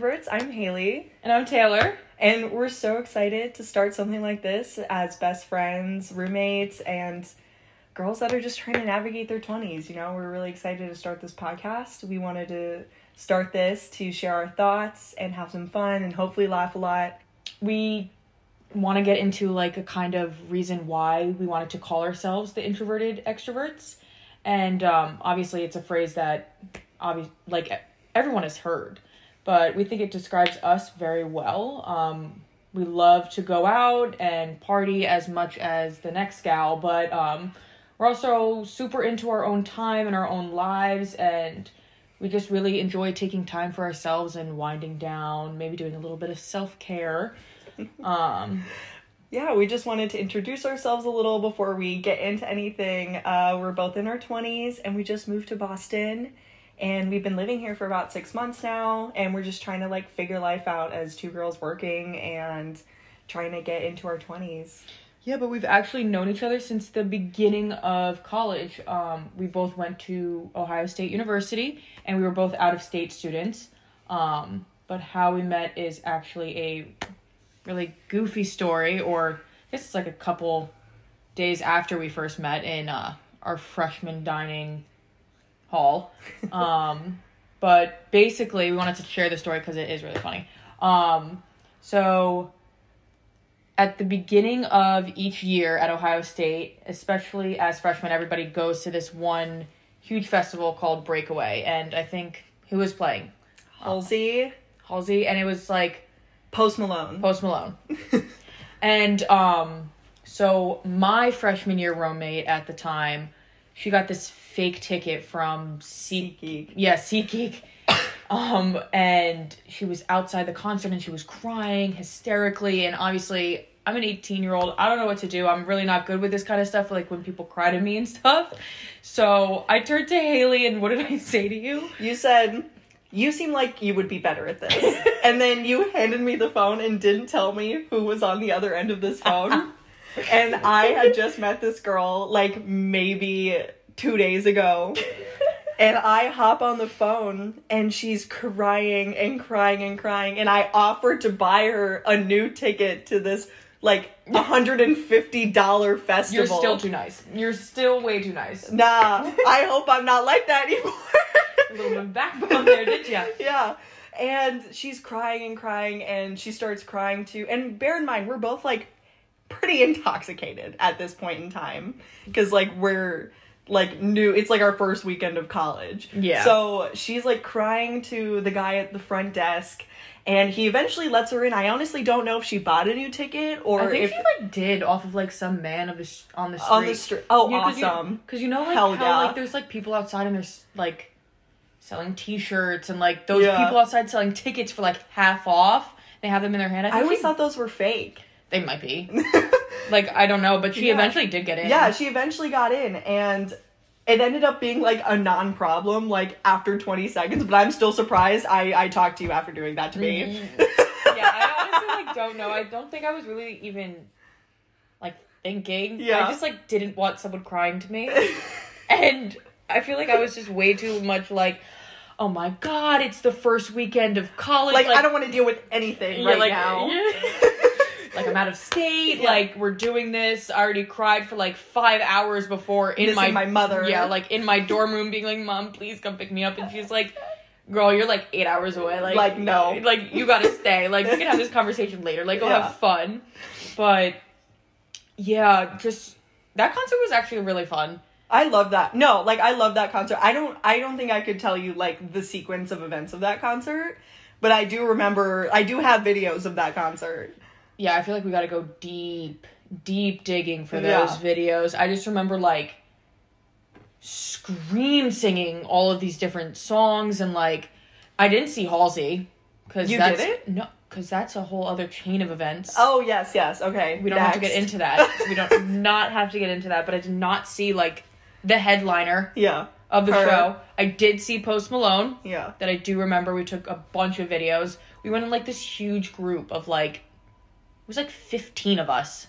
Extroverts. I'm Halee, And I'm Taylor. and we're so excited to start something like this as best friends, roommates, and girls that are just trying to navigate their 20s. You know, we're really excited to start this podcast. We wanted to start this to share our thoughts and have some fun and hopefully laugh a lot. We want to get into like a kind of reason why we wanted to call ourselves the introverted extroverts. And um, obviously, it's a phrase that obvi- like everyone has heard, but we think it describes us very well. Um, we love to go out and party as much as the next gal, but um, we're also super into our own time and our own lives and we just really enjoy taking time for ourselves and winding down, maybe doing a little bit of self care. Um, Yeah, we just wanted to introduce ourselves a little before we get into anything. Uh, we're both in our 20s and we just moved to Boston and we've been living here for about six months now and we're just trying to like figure life out as two girls working and trying to get into our 20s. yeah, but we've actually known each other since the beginning of college. Um, we both went to Ohio State University and we were both out of state students. Um, but how we met is actually a really goofy story, or I guess it's like a couple days after we first met in uh, our freshman dining hall. Um, but basically, we wanted to share the story because it is really funny. Um, so, at the beginning of each year at Ohio State, especially as freshmen, everybody goes to this one huge festival called Breakaway. And I think who was playing? Halsey, Halsey. And it was like Post Malone. Post Malone. and um so my freshman year roommate at the time, she got this fake ticket from SeatGeek. Yeah, SeatGeek. um and she was outside the concert and she was crying hysterically and obviously I'm an 18 year old. I don't know what to do. I'm really not good with this kind of stuff, like when people cry to me and stuff. So I turned to Halee and what did I say to you? You said, you seem like you would be better at this. and then you handed me the phone and didn't tell me who was on the other end of this phone. and I had just met this girl like maybe two days ago. And I hop on the phone and she's crying and crying and crying. And I offered to buy her a new ticket to this like $150 festival. You're still too nice. You're still way too nice. Nah, I hope I'm not like that anymore. A little bit of backbone there, did ya? yeah. And she's crying and crying, and she starts crying too. And bear in mind, we're both like pretty intoxicated at this point in time because like we're like new it's like our first weekend of college Yeah. so she's like crying to the guy at the front desk and he eventually lets her in i honestly don't know if she bought a new ticket or I think if she like did off of like some man of the sh- on the street. on the street oh Yeah, cause awesome Cause you know like Hell how yeah. like there's like people outside and there's like selling T-shirts and like those Yeah. people outside selling tickets for like half off. They have them in their hand. I, i always she- thought those were fake they might be. Like I don't know, but she Yeah. eventually did get in. Yeah, she eventually got in, and it ended up being like a non-problem, like after 20 seconds. But I'm still surprised. I I talked to you after doing that to me. Mm-hmm. yeah. I honestly like don't know. I don't think I was really even like thinking. Yeah. I just like didn't want someone crying to me. and I feel like I was just way too much like, oh my god, it's the first weekend of college. like, I don't want to deal with anything yeah, right like, now. yeah. Like I'm out of state. Yeah. Like we're doing this. I already cried for like five hours before in Missing my mother. Yeah, like in my dorm room, being like, "Mom, please come pick me up," and she's like. Girl, you're like eight hours away. Like, Like, no. Like, you gotta stay. Like, we can have this conversation later. Like, go Yeah. have fun. But, yeah, just that concert was actually really fun. I love that. No, like I love that concert. I don't I don't think I could tell you like the sequence of events of that concert, but I do remember I do have videos of that concert. Yeah, I feel like we gotta go deep, deep digging for Yeah. those videos. I just remember like scream singing all of these different songs and like I didn't see Halsey because You that's didn't? no because that's a whole other chain of events. Oh yes, yes. Okay. we don't have to get into that. we don't not have to get into that. But I did not see like the headliner Yeah. of the Her. show. I did see Post Malone Yeah. that I do remember. We took a bunch of videos. We went in like this huge group of like it was like fifteen of us.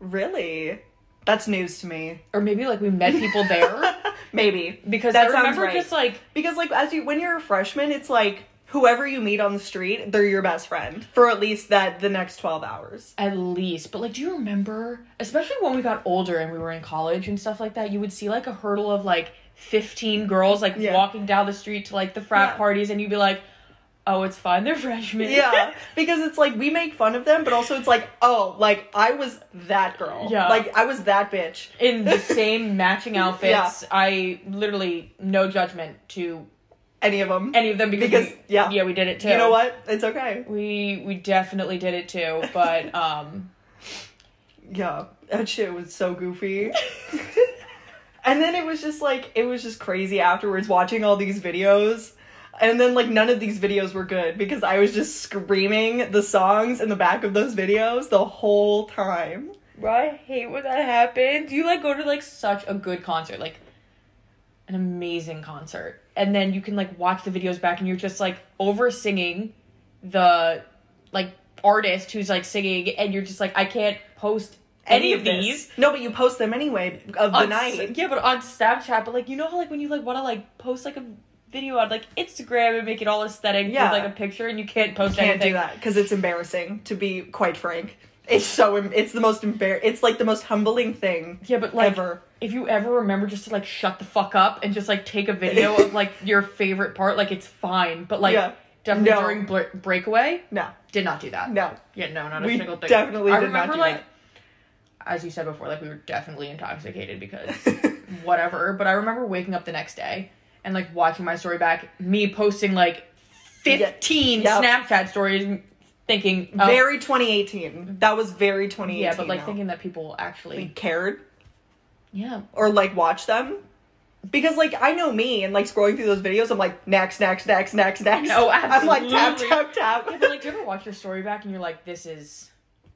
Really? That's news to me. or maybe like we met people there Maybe. because That I sounds remember right. just like Because like as you when you're a freshman, it's like whoever you meet on the street, they're your best friend for at least that the next 12 hours. At least. But like do you remember especially when we got older and we were in college and stuff like that, you would see like a hurdle of like 15 girls like Yeah. walking down the street to like the frat Yeah. parties and you'd be like, "Oh, it's fine. They're freshmen." Yeah, because it's like we make fun of them, but also it's like, oh, like I was that girl. Yeah. Like I was that bitch. in the same matching outfits. I literally no judgment to Any of them. any of them because, Because, we, yeah. yeah, we did it too. You know what? It's okay. We we definitely did it too, but um Yeah, that shit was so goofy. and then it was just like it was just crazy afterwards watching all these videos. And then like none of these videos were good because I was just screaming the songs in the back of those videos the whole time. Bro, I hate when that happens. You like go to like such a good concert, like an amazing concert, and then you can like watch the videos back and you're just like over singing the like artist who's like singing, and you're just like, I can't post any, of this. these. No, but you post them anyway of the on night. Yeah, but on Snapchat, but like you know how like when you like want to like post like a video on like Instagram and make it all aesthetic Yeah. with like a picture and you can't post anything. can't anything. do that because it's embarrassing to be quite frank it's so em- it's the most embar- it's like the most humbling thing Yeah, but like ever if you ever remember just to like shut the fuck up and just like take a video of like your favorite part, like it's fine. But like Yeah. definitely No. during br- breakaway, no did not do that. no Yeah, no, not a We single thing. definitely I remember like that. as you said before, like we were definitely intoxicated because whatever. But I remember waking up the next day and like watching my story back, me posting like fifteen Yep. Snapchat stories, thinking oh, very 2018 that was very 2018 yeah, but like though. thinking that people actually cared? Yeah. Or like watch them? Because like I know me and like scrolling through those videos I'm like next next next next next. No, absolutely. I'm like tap tap tap. Yeah, but like, do you ever watch your story back and you're like, this is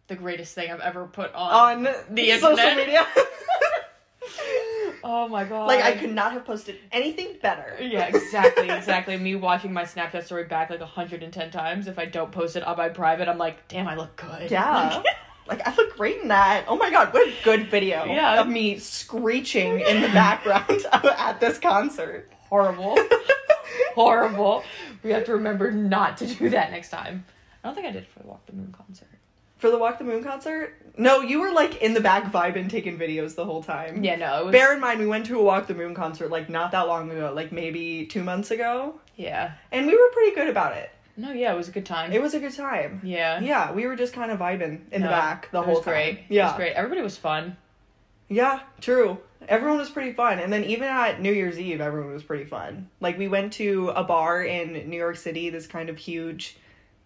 the greatest thing I've ever put on? on The social media oh my god. like I could not have posted anything better Yeah, exactly, exactly. Me watching my Snapchat story back like 110 times. If I don't post it on my private, I'm like, damn, I look good. Yeah. like I look great in that. Oh my god, what a good video Yeah. of me screeching in the background at this concert. Horrible. Horrible. We have to remember not to do that next time. I don't think I did for the Walk the Moon concert. For the Walk the Moon concert? No, you were like in the back vibing taking videos the whole time. Yeah, no, it was. Bear in mind we went to a Walk the Moon concert like not that long ago, like maybe 2 months ago, yeah. and we were pretty good about it. No, yeah, it was a good time. It was a good time. yeah. Yeah, we were just kind of vibing in No, the back the it whole was time. great. Yeah. It was great. Everybody was fun. Yeah, true. Everyone was pretty fun. And then even at New Year's Eve, everyone was pretty fun. Like we went to a bar in New York City, this kind of huge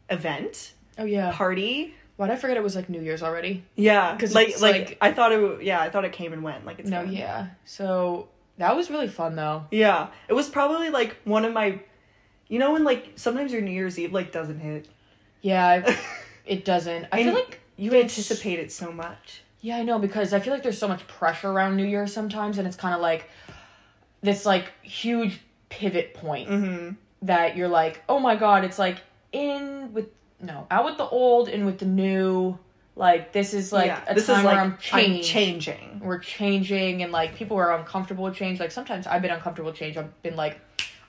event Oh, yeah. party. Why'd I forget it was like New Year's already? Yeah, 'Cause like like, like- I thought it. w- Yeah, I thought it came and went. Like it's No, gone. yeah. So that was really fun though. yeah. It was probably like one of my. You know when like sometimes your New Year's Eve like doesn't hit. Yeah, it doesn't. I feel like you anticipate it so much. Yeah, I know because I feel like there's so much pressure around New Year's sometimes, and it's kind of like this like huge pivot point Mm-hmm. that you're like, oh my god, it's like in with no out with the old, and with the new. Like this is like yeah. a this time is like where I'm changed. changing. We're changing, and like people are uncomfortable with change. Like sometimes I've been uncomfortable with change. I've been like,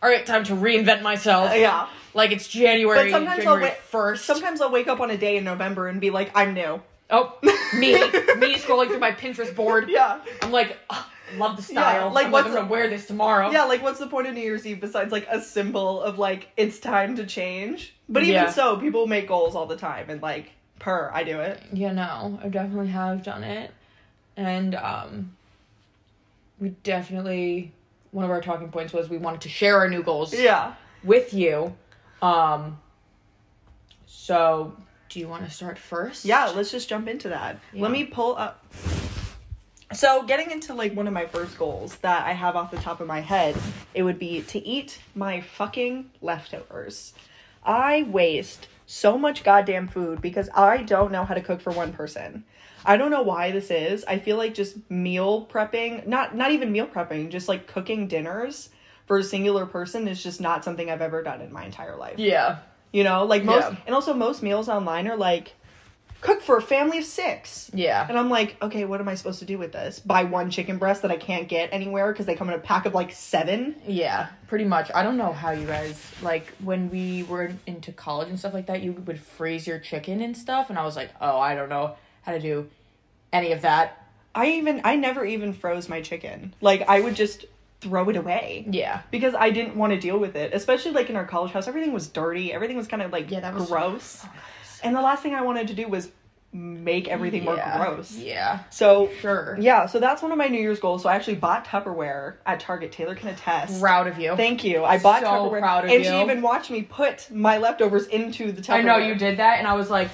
all right, time to reinvent myself. Uh, yeah. Like it's January, But sometimes I'll January wait- first. Sometimes I'll wake up on a day in November and be like, I'm new. Oh, me, me scrolling through my Pinterest board. Yeah. I'm like, "Ugh, love the style. like, I'm like, what's I'm the- gonna wear this tomorrow. Yeah, like what's the point of New Year's Eve besides like a symbol of like it's time to change? But even Yeah. so, people make goals all the time and like per, I do it. Yeah, no, I definitely have done it, and um, we definitely one of our talking points was we wanted to share our new goals Yeah. with you. Um, so do you want to start first? Yeah, let's just jump into that. Yeah. Let me pull up So, getting into like one of my first goals that I have off the top of my head, it would be to eat my fucking leftovers. I waste so much goddamn food because I don't know how to cook for one person. I don't know why this is. I feel like just meal prepping, not not even meal prepping, just like cooking dinners for a singular person is just not something I've ever done in my entire life. Yeah. You know, like most, Yeah. and also most meals online are like cook for a family of six. Yeah. And I'm like, okay, what am I supposed to do with this? Buy one chicken breast that I can't get anywhere because they come in a pack of like seven. Yeah, pretty much. I don't know how you guys like when we were into college and stuff like that. You would freeze your chicken and stuff, and I was like, oh, I don't know how to do any of that. I even I never even froze my chicken. Like I would just throw it away. Yeah, Because I didn't want to deal with it, especially like in our college house. Everything was dirty. Everything was kind of like Yeah, that was- gross. Oh And the last thing I wanted to do was make everything yeah. more gross. Yeah, So sure. yeah, so that's one of my New Year's goals. So I actually bought Tupperware at Target. Taylor can attest. Proud of you. Thank you. I bought So Tupperware, proud of and you. she even watched me put my leftovers into the Tupperware. I know you did that, and I was like,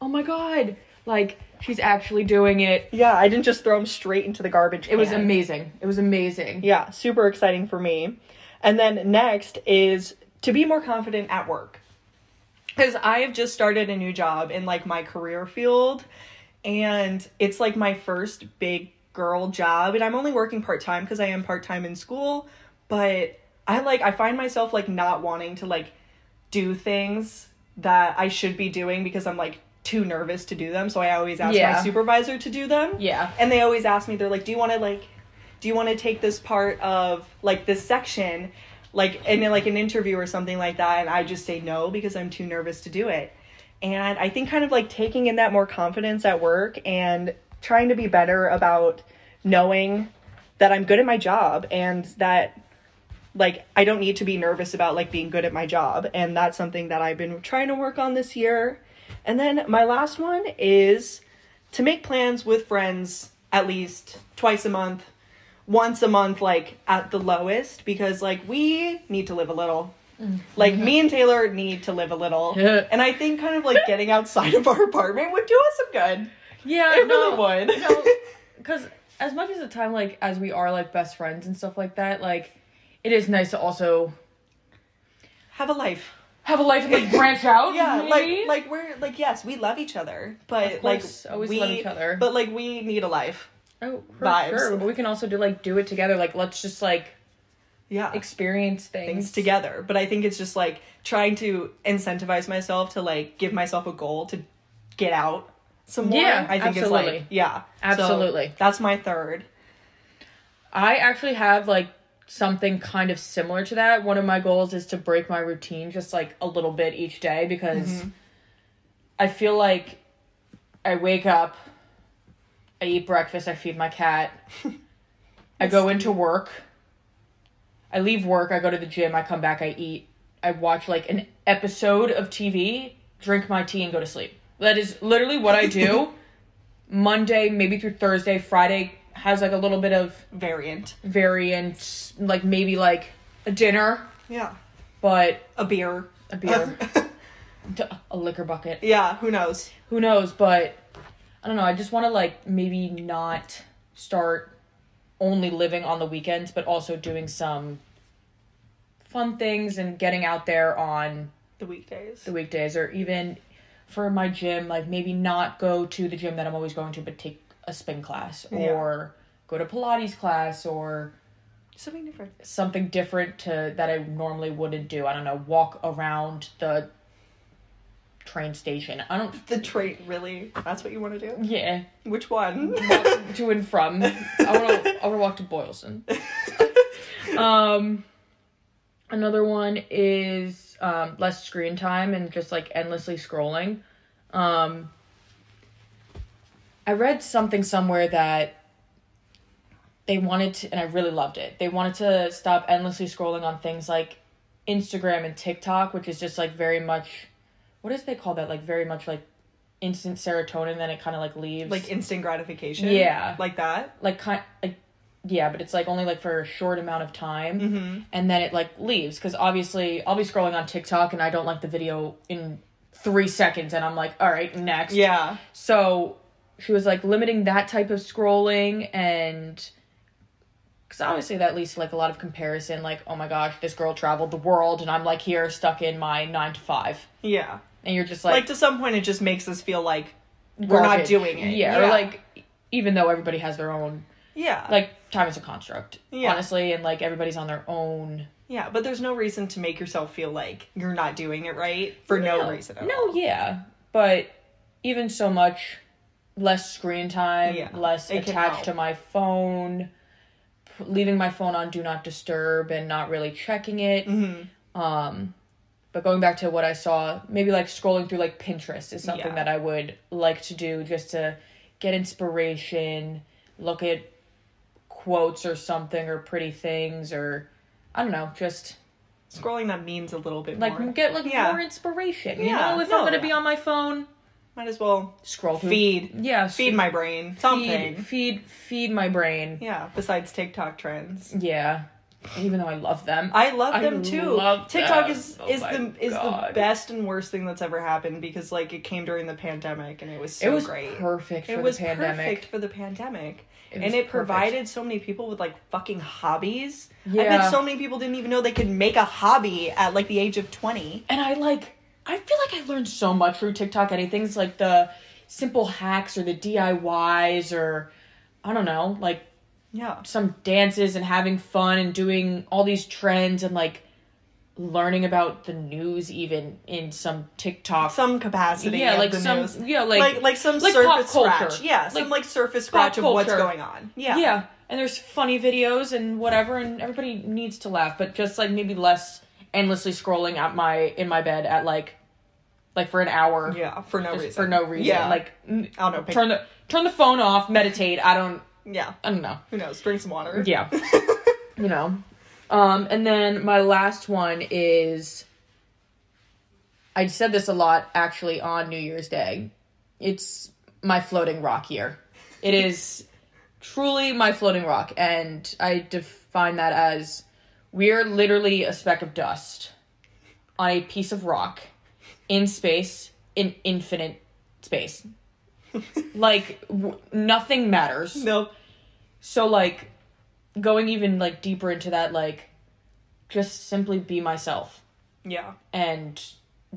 oh my god, like she's actually doing it. Yeah, I didn't just throw them straight into the garbage. It was amazing. It was amazing. Yeah, super exciting for me. And then next is to be more confident at work. Because I have just started a new job in like my career field, and it's like my first big girl job, and I'm only working part time because I am part time in school. But I like I find myself like not wanting to like do things that I should be doing because I'm like too nervous to do them. So I always ask Yeah. my supervisor to do them Yeah. and they always ask me they're like do you want to like do you want to take this part of like this section like in like an interview or something like that and i just say no because i'm too nervous to do it. And i think kind of like taking in that more confidence at work and trying to be better about knowing that i'm good at my job and that like i don't need to be nervous about like being good at my job. And that's something that i've been trying to work on this year. And then my last one is to make plans with friends at least twice a month, once a month, like at the lowest, because like we need to live a little. Mm. Like me and Taylor need to live a little. and I think kind of like getting outside of our apartment would do us some good. Yeah, It no, really would. no, because as much as the time, like as we are like best friends and stuff like that, like it is nice to also Have a life. have a life and like branch out. Yeah, maybe? like like we're like yes, we love each other, but Of course, like always we love each other. But like we need a life. Oh, for vibes. sure. But we can also do like do it together. Like let's just like Yeah. experience things, things together. But I think it's just like trying to incentivize myself to like give myself a goal to get out some more. Yeah, I think it's absolutely. like yeah. So Absolutely. that's my third. I actually have like something kind of similar to that. One of my goals is to break my routine just like a little bit each day because Mm-hmm. I feel like I wake up, I eat breakfast, I feed my cat, I go into work, I leave work, I go to the gym, I come back, I eat, I watch like an episode of TV, drink my tea, and go to sleep. That is literally what I do. Monday, maybe through Thursday, Friday has like a little bit of Variant. variant, like maybe like a dinner, Yeah. but A beer. a beer, a liquor bucket. yeah, who knows? Who knows? But I don't know. I just want to like maybe not start only living on the weekends, but also doing some fun things and getting out there on The weekdays. the weekdays, or even for my gym, like maybe not go to the gym that I'm always going to, but take a spin class Yeah. or go to Pilates class or Something different. something different to that I normally wouldn't do. I don't know, walk around the train station. I don't. The train, really that's what you want to do? Yeah, Which one? walk to and from. I want to. I want to walk to Boylston. Um, another one is um less screen time and just like endlessly scrolling. Um, I read something somewhere that they wanted to, and I really loved it. They wanted to stop endlessly scrolling on things like Instagram and TikTok, which is just like very much, what is they call that? Like very much like instant serotonin. Then it kind of like leaves. like instant gratification. Yeah. Like that. like kind like yeah, but it's like only like for a short amount of time, Mm-hmm. and then it like leaves because obviously I'll be scrolling on TikTok and I don't like the video in three seconds, and I'm like, all right, next. Yeah. So she was like limiting that type of scrolling and because obviously that leads to like a lot of comparison like oh my gosh this girl traveled the world and i'm like here stuck in my nine to five Yeah. and you're just Like, like, to some point it just makes us feel like we're not doing it. yeah, or like even though everybody has their own Yeah. like time is a construct Yeah. honestly and like everybody's on their own Yeah, but there's no reason to make yourself feel like you're not doing it right for no, reason at no all. yeah but even so much less screen time, Yeah, less it attached to my phone, leaving my phone on do not disturb and not really checking it. Mm-hmm. Um, but going back to what I saw, maybe like scrolling through like Pinterest is something Yeah. that I would like to do just to get inspiration, look at quotes or something or pretty things or I don't know, just Scrolling that means a little bit like more. get like Yeah. more inspiration. You Yeah, know, if no, I'm gonna yeah. be on my phone, Might as well scroll through. feed yeah, feed my brain something. feed feed feed my brain. Yeah, besides TikTok trends. Yeah, even though I love them. I love I them too. love TikTok them. is Oh is my the is the best and worst thing that's ever happened because like it came during the pandemic and it was so it was great. perfect for it was the pandemic. perfect for the pandemic. It and it perfect. provided so many people with like fucking hobbies. Yeah. I bet so many people didn't even know they could make a hobby at like the age of 20. and I like I feel like I learned so much through TikTok. Anything's like the simple hacks or the DIYs or I don't know, like Yeah. some dances and having fun and doing all these trends and like learning about the news even in some TikTok. Some capacity yeah, like some news. yeah, like Like, like some like surface scratch. Yeah, some Like like surface scratch of what's going on. Yeah. yeah. and there's funny videos and whatever and everybody needs to laugh, but just like maybe less endlessly scrolling at my in my bed at like like for an hour. Yeah, for no reason. for no reason. Yeah. Like I don't know. Pick, turn the turn the phone off, meditate. I don't yeah. I don't know. Who knows? Drink some water. Yeah. you know. Um and then my last one is I said this a lot actually on New Year's Day. It's my floating rock year. It is truly my floating rock and I define that as we're literally a speck of dust on a piece of rock in space in infinite space. like w- nothing matters. Nope. So like going even like deeper into that like just simply be myself Yeah. and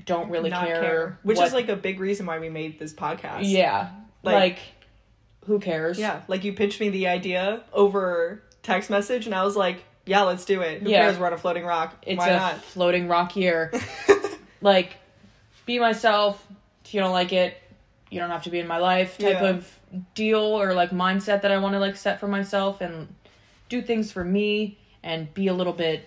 don't really Not care, Which what- is like a big reason why we made this podcast. yeah Like- like, who cares Yeah. Like you pitched me the idea over text message and I was like, yeah, let's do it. Who Yeah. cares? We're on a floating rock. it's why a not? floating rock here like be myself if you don't like it you don't have to be in my life type Yeah. of deal or like mindset that i want to like set for myself and do things for me and be a little bit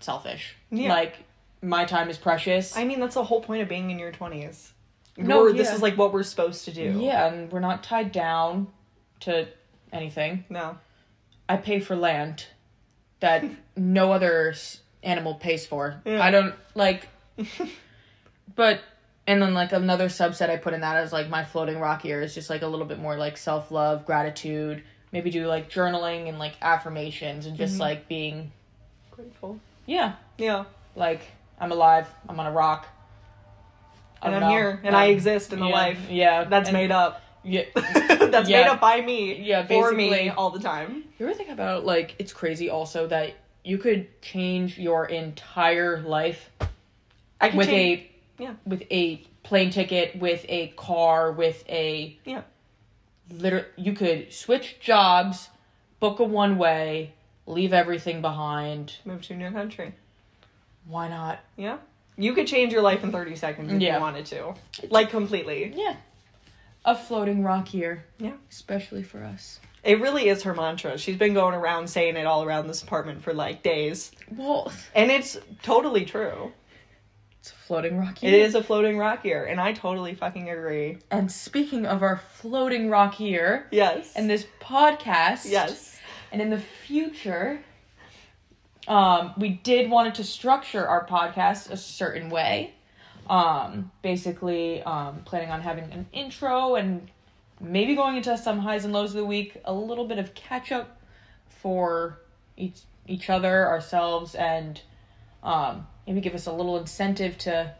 selfish Yeah. like my time is precious I mean, that's the whole point of being in your 20s. No, We're- This is like what we're supposed to do. yeah and we're not tied down to anything No. i pay for land that no other animal pays for Yeah. i don't like but and then like another subset i put in that is like my floating rock here is just like a little bit more like self-love gratitude maybe do like journaling and like affirmations and just Mhm. like being Grateful. yeah Yeah. like i'm alive i'm on a rock And I'm know. here and Um, I exist in the yeah, life. yeah That's and- made up. yeah That's Yeah. made up by me. Yeah, For me all the time. You ever think about like it's crazy also that you could change your entire life I with change. a Yeah. with a plane ticket, with a car, with a Yeah. liter you could switch jobs, book a one way, leave everything behind. Move to a new country. Why not? Yeah. You could change your life in 30 seconds if Yeah. you wanted to. Like completely. Yeah. A floating rock here. Yeah. Especially for us. It really is her mantra. She's been going around saying it all around this apartment for like days. Well, And it's totally true. It's a floating rock here. It is a floating rock here, and I totally fucking agree. And speaking of our floating rock here Yes. and this podcast. yes. And in the future, um, we did wanted to structure our podcast a certain way. Um, basically, um, planning on having an intro and maybe going into some highs and lows of the week, a little bit of catch up for each each other, ourselves, and um, maybe give us a little incentive to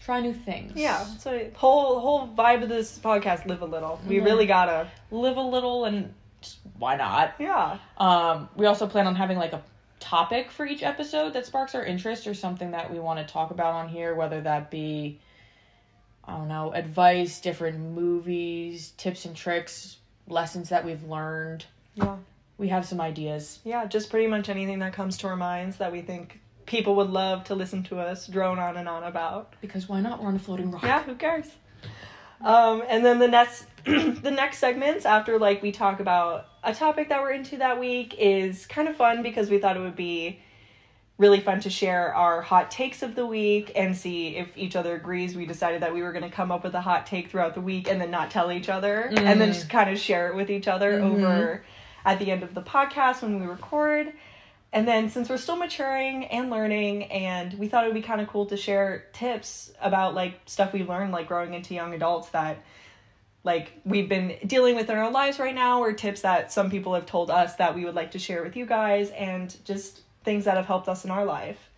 try new things. Yeah. So whole whole vibe of this podcast live a little. We really gotta. live a little, and just, why not? Yeah. Um, we also plan on having like a topic for each episode that sparks our interest or something that we want to talk about on here, whether that be, I don't know, advice, different movies, tips and tricks, lessons that we've learned. Yeah. We have some ideas. Yeah. Just pretty much anything that comes to our minds that we think people would love to listen to us drone on and on about. Because why not? We're on a floating rock. Yeah. Who cares? Um, and then the next the next segments after like we talk about a topic that we're into that week is kind of fun because we thought it would be really fun to share our hot takes of the week and see if each other agrees. We decided that we were going to come up with a hot take throughout the week and then not tell each other and then just kind of share it with each other over at the end of the podcast when we record. And then since we're still maturing and learning and we thought it would be kind of cool to share tips about like stuff we learned like growing into young adults that like we've been dealing with in our lives right now or tips that some people have told us that we would like to share with you guys and just things that have helped us in our life.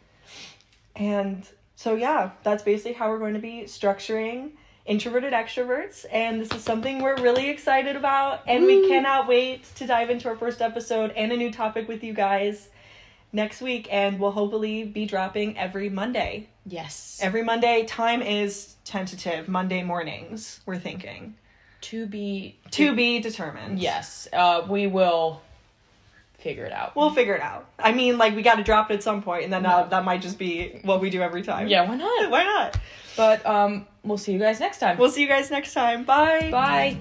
And so yeah, that's basically how we're going to be structuring introverted extroverts and this is something we're really excited about and we cannot wait to dive into our first episode and a new topic with you guys next week and we'll hopefully be dropping every Monday. Yes. Every Monday time is tentative, Monday mornings, we're thinking. To be To be determined. Yes. Uh, we will figure it out. We'll figure it out. I mean, like, we got to drop it at some point, and then uh, that might just be what we do every time. yeah, why not? Why not? But um, we'll see you guys next time. We'll see you guys next time. Bye. Bye.